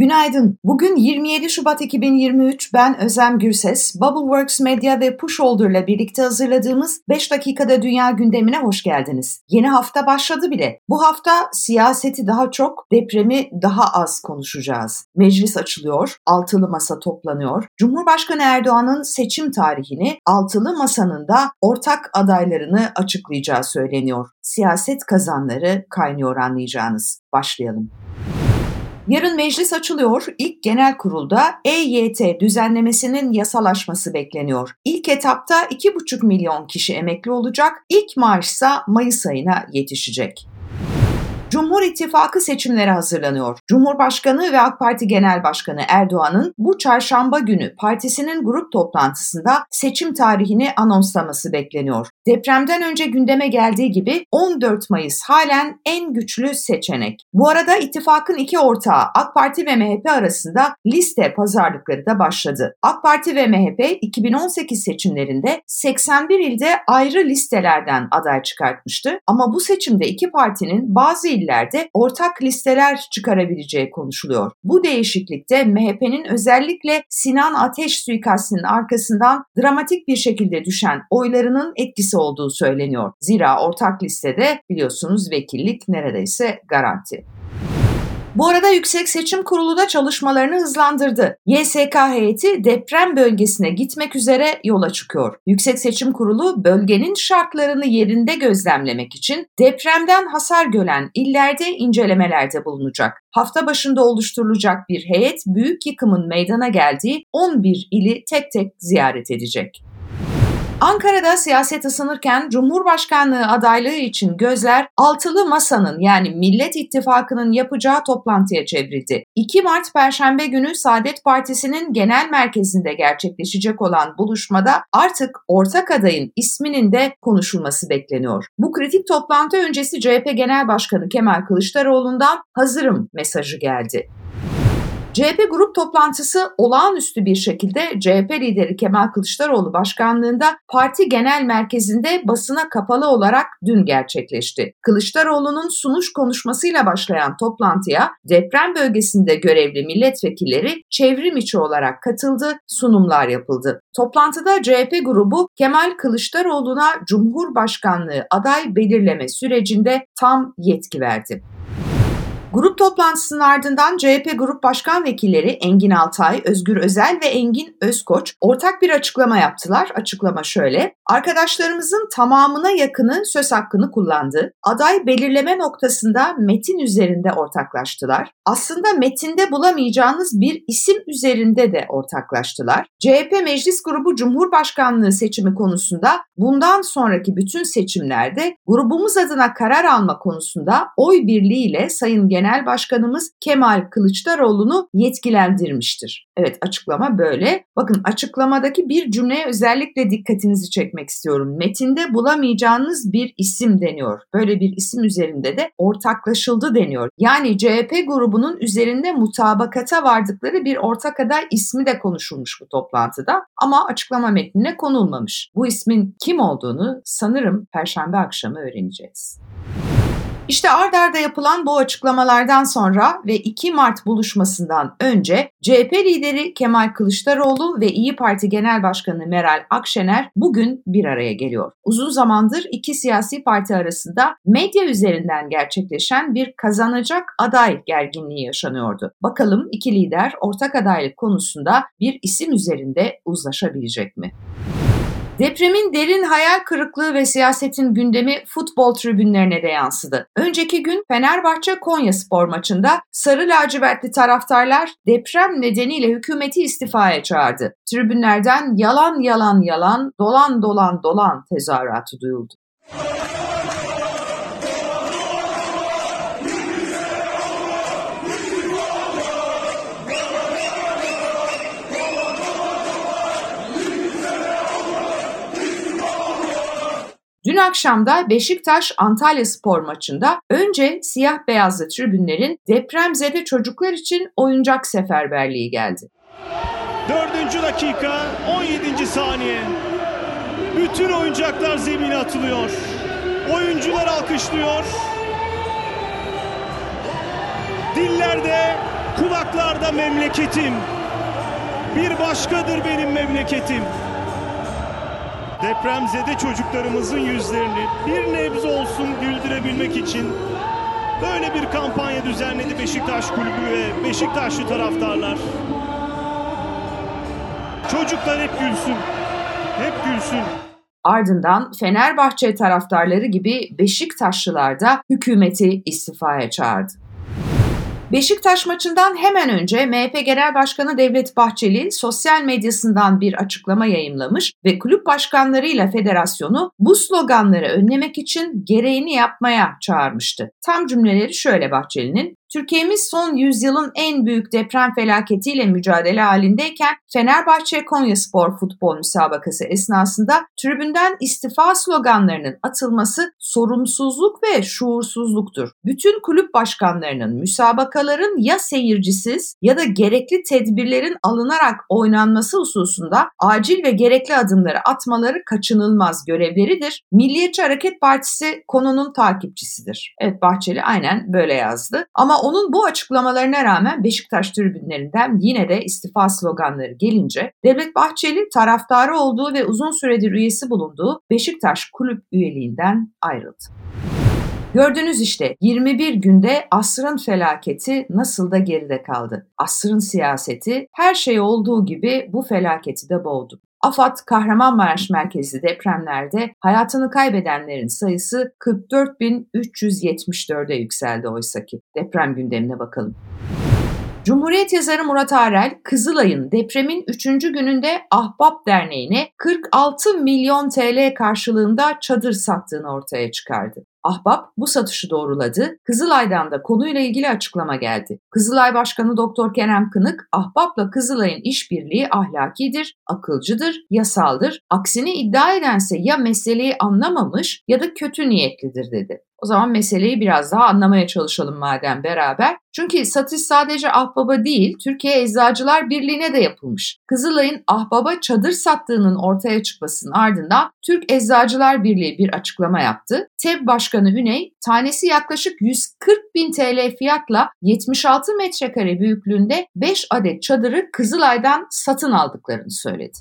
Günaydın. Bugün 27 Şubat 2023. Ben Özlem Gürses. Bubbleworks Media ve Pushholder ile birlikte hazırladığımız 5 dakikada dünya gündemine hoş geldiniz. Yeni hafta başladı bile. Bu hafta siyaseti daha çok, depremi daha az konuşacağız. Meclis açılıyor, altılı masa toplanıyor. Cumhurbaşkanı Erdoğan'ın seçim tarihini altılı masanın da ortak adaylarını açıklayacağı söyleniyor. Siyaset kazanları kaynıyor anlayacağınız. Başlayalım. Yarın meclis açılıyor. İlk genel kurulda EYT düzenlemesinin yasalaşması bekleniyor. İlk etapta 2,5 milyon kişi emekli olacak. İlk maaşsa Mayıs ayına yetişecek. Cumhur İttifakı seçimlere hazırlanıyor. Cumhurbaşkanı ve AK Parti Genel Başkanı Erdoğan'ın bu çarşamba günü partisinin grup toplantısında seçim tarihini anonslaması bekleniyor. Depremden önce gündeme geldiği gibi 14 Mayıs halen en güçlü seçenek. Bu arada ittifakın iki ortağı AK Parti ve MHP arasında liste pazarlıkları da başladı. AK Parti ve MHP 2018 seçimlerinde 81 ilde ayrı listelerden aday çıkartmıştı. Ama bu seçimde iki partinin bazı illerde ortak listeler çıkarabileceği konuşuluyor. Bu değişiklikte MHP'nin özellikle Sinan Ateş suikastinin arkasından dramatik bir şekilde düşen oylarının etkisi olduğu söyleniyor. Zira ortak listede biliyorsunuz vekillik neredeyse garanti. Bu arada Yüksek Seçim Kurulu da çalışmalarını hızlandırdı. YSK heyeti deprem bölgesine gitmek üzere yola çıkıyor. Yüksek Seçim Kurulu bölgenin şartlarını yerinde gözlemlemek için depremden hasar gören illerde incelemelerde bulunacak. Hafta başında oluşturulacak bir heyet büyük yıkımın meydana geldiği 11 ili tek tek ziyaret edecek. Ankara'da siyaset ısınırken Cumhurbaşkanlığı adaylığı için gözler altılı masanın yani Millet İttifakı'nın yapacağı toplantıya çevrildi. 2 Mart Perşembe günü Saadet Partisi'nin genel merkezinde gerçekleşecek olan buluşmada artık ortak adayın isminin de konuşulması bekleniyor. Bu kritik toplantı öncesi CHP Genel Başkanı Kemal Kılıçdaroğlu'ndan hazırım mesajı geldi. CHP grup toplantısı olağanüstü bir şekilde CHP lideri Kemal Kılıçdaroğlu başkanlığında parti genel merkezinde basına kapalı olarak dün gerçekleşti. Kılıçdaroğlu'nun sunuş konuşmasıyla başlayan toplantıya deprem bölgesinde görevli milletvekilleri çevrim içi olarak katıldı, sunumlar yapıldı. Toplantıda CHP grubu Kemal Kılıçdaroğlu'na Cumhurbaşkanlığı aday belirleme sürecinde tam yetki verdi. Grup toplantısının ardından CHP Grup Başkan Vekilleri Engin Altay, Özgür Özel ve Engin Özkoç ortak bir açıklama yaptılar. Açıklama şöyle. Arkadaşlarımızın tamamına yakını söz hakkını kullandı. Aday belirleme noktasında metin üzerinde ortaklaştılar. Aslında metinde bulamayacağınız bir isim üzerinde de ortaklaştılar. CHP Meclis Grubu Cumhurbaşkanlığı seçimi konusunda bundan sonraki bütün seçimlerde grubumuz adına karar alma konusunda oy birliğiyle Sayın Genel Başkanımız Kemal Kılıçdaroğlu'nu yetkilendirmiştir. Evet açıklama böyle. Bakın açıklamadaki bir cümleye özellikle dikkatinizi çekmek istiyorum. Metinde bulamayacağınız bir isim deniyor. Böyle bir isim üzerinde de ortaklaşıldı deniyor. Yani CHP grubunun üzerinde mutabakata vardıkları bir ortak aday ismi de konuşulmuş bu toplantıda ama açıklama metnine konulmamış. Bu ismin kim olduğunu sanırım perşembe akşamı öğreneceğiz. İşte ard arda yapılan bu açıklamalardan sonra ve 2 Mart buluşmasından önce CHP lideri Kemal Kılıçdaroğlu ve İyi Parti Genel Başkanı Meral Akşener bugün bir araya geliyor. Uzun zamandır iki siyasi parti arasında medya üzerinden gerçekleşen bir kazanacak aday gerginliği yaşanıyordu. Bakalım iki lider ortak adaylık konusunda bir isim üzerinde uzlaşabilecek mi? Depremin derin hayal kırıklığı ve siyasetin gündemi futbol tribünlerine de yansıdı. Önceki gün Fenerbahçe Konya spor maçında sarı lacivertli taraftarlar deprem nedeniyle hükümeti istifaya çağırdı. Tribünlerden yalan yalan yalan, dolan dolan dolan tezahüratı duyuldu. Dün akşam da Beşiktaş Antalya Spor maçında önce siyah beyazlı tribünlerin depremzede çocuklar için oyuncak seferberliği geldi. Dördüncü dakika 17. saniye. Bütün oyuncaklar zemine atılıyor. Oyuncular alkışlıyor. Dillerde, kulaklarda memleketim. Bir başkadır benim memleketim. Depremzede çocuklarımızın yüzlerini bir nebze olsun güldürebilmek için böyle bir kampanya düzenledi Beşiktaş Kulübü ve Beşiktaşlı taraftarlar. Çocuklar hep gülsün. Hep gülsün. Ardından Fenerbahçe taraftarları gibi Beşiktaşlılar da hükümeti istifaya çağırdı. Beşiktaş maçından hemen önce MHP Genel Başkanı Devlet Bahçeli sosyal medyasından bir açıklama yayımlamış ve kulüp başkanlarıyla federasyonu bu sloganları önlemek için gereğini yapmaya çağırmıştı. Tam cümleleri şöyle Bahçeli'nin Türkiye'miz son yüzyılın en büyük deprem felaketiyle mücadele halindeyken Fenerbahçe Konya Spor futbol müsabakası esnasında tribünden istifa sloganlarının atılması sorumsuzluk ve şuursuzluktur. Bütün kulüp başkanlarının müsabakaların ya seyircisiz ya da gerekli tedbirlerin alınarak oynanması hususunda acil ve gerekli adımları atmaları kaçınılmaz görevleridir. Milliyetçi Hareket Partisi konunun takipçisidir. Evet Bahçeli aynen böyle yazdı. Ama onun bu açıklamalarına rağmen Beşiktaş tribünlerinden yine de istifa sloganları gelince Devlet Bahçeli taraftarı olduğu ve uzun süredir üyesi bulunduğu Beşiktaş kulüp üyeliğinden ayrıldı. Gördünüz işte 21 günde asrın felaketi nasıl da geride kaldı. Asrın siyaseti her şey olduğu gibi bu felaketi de boğdu. AFAD Kahramanmaraş merkezli depremlerde hayatını kaybedenlerin sayısı 44.374'e yükseldi oysaki. Deprem gündemine bakalım. Cumhuriyet yazarı Murat Arel, Kızılay'ın depremin 3. gününde Ahbap Derneği'ne 46 milyon TL karşılığında çadır sattığını ortaya çıkardı. Ahbap bu satışı doğruladı. Kızılay'dan da konuyla ilgili açıklama geldi. Kızılay Başkanı Doktor Kerem Kınık, Ahbap'la Kızılay'ın işbirliği ahlakidir, akılcıdır, yasaldır. Aksini iddia edense ya meseleyi anlamamış ya da kötü niyetlidir dedi. O zaman meseleyi biraz daha anlamaya çalışalım madem beraber. Çünkü satış sadece Ahbaba değil, Türkiye Eczacılar Birliği'ne de yapılmış. Kızılay'ın Ahbaba çadır sattığının ortaya çıkmasının ardından Türk Eczacılar Birliği bir açıklama yaptı. TEB Başkanı Üney, tanesi yaklaşık 140 bin TL fiyatla 76 metrekare büyüklüğünde 5 adet çadırı Kızılay'dan satın aldıklarını söyledi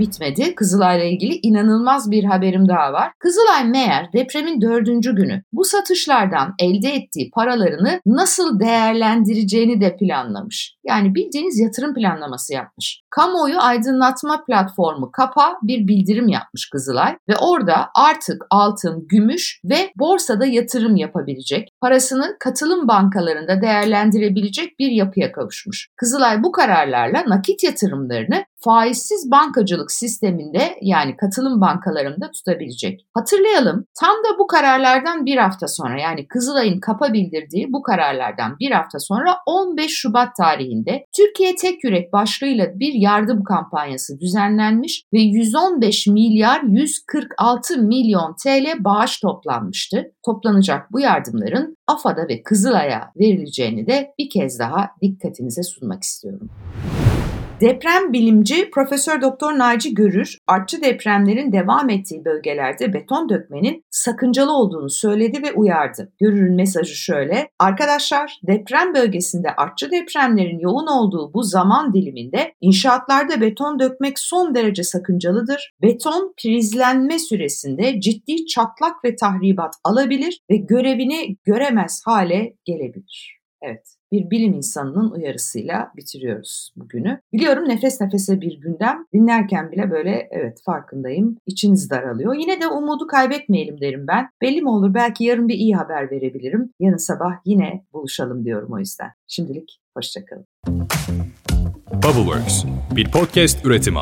bitmedi. Kızılay'la ilgili inanılmaz bir haberim daha var. Kızılay meğer depremin dördüncü günü bu satışlardan elde ettiği paralarını nasıl değerlendireceğini de planlamış. Yani bildiğiniz yatırım planlaması yapmış. Kamuoyu aydınlatma platformu KAPA bir bildirim yapmış Kızılay ve orada artık altın, gümüş ve borsada yatırım yapabilecek, parasını katılım bankalarında değerlendirebilecek bir yapıya kavuşmuş. Kızılay bu kararlarla nakit yatırımlarını faizsiz bankacılık sisteminde yani katılım bankalarında tutabilecek. Hatırlayalım tam da bu kararlardan bir hafta sonra yani Kızılay'ın kapa bildirdiği bu kararlardan bir hafta sonra 15 Şubat tarihinde Türkiye Tek Yürek başlığıyla bir yardım kampanyası düzenlenmiş ve 115 milyar 146 milyon TL bağış toplanmıştı. Toplanacak bu yardımların AFAD'a ve Kızılay'a verileceğini de bir kez daha dikkatinize sunmak istiyorum. Deprem bilimci Profesör Doktor Naci Görür, artçı depremlerin devam ettiği bölgelerde beton dökmenin sakıncalı olduğunu söyledi ve uyardı. Görür'ün mesajı şöyle: Arkadaşlar, deprem bölgesinde artçı depremlerin yoğun olduğu bu zaman diliminde inşaatlarda beton dökmek son derece sakıncalıdır. Beton prizlenme süresinde ciddi çatlak ve tahribat alabilir ve görevini göremez hale gelebilir. Evet bir bilim insanının uyarısıyla bitiriyoruz bugünü. Biliyorum nefes nefese bir gündem. Dinlerken bile böyle evet farkındayım. İçiniz daralıyor. Yine de umudu kaybetmeyelim derim ben. Belli mi olur belki yarın bir iyi haber verebilirim. Yarın sabah yine buluşalım diyorum o yüzden. Şimdilik hoşçakalın. Bubbleworks bir podcast üretimi.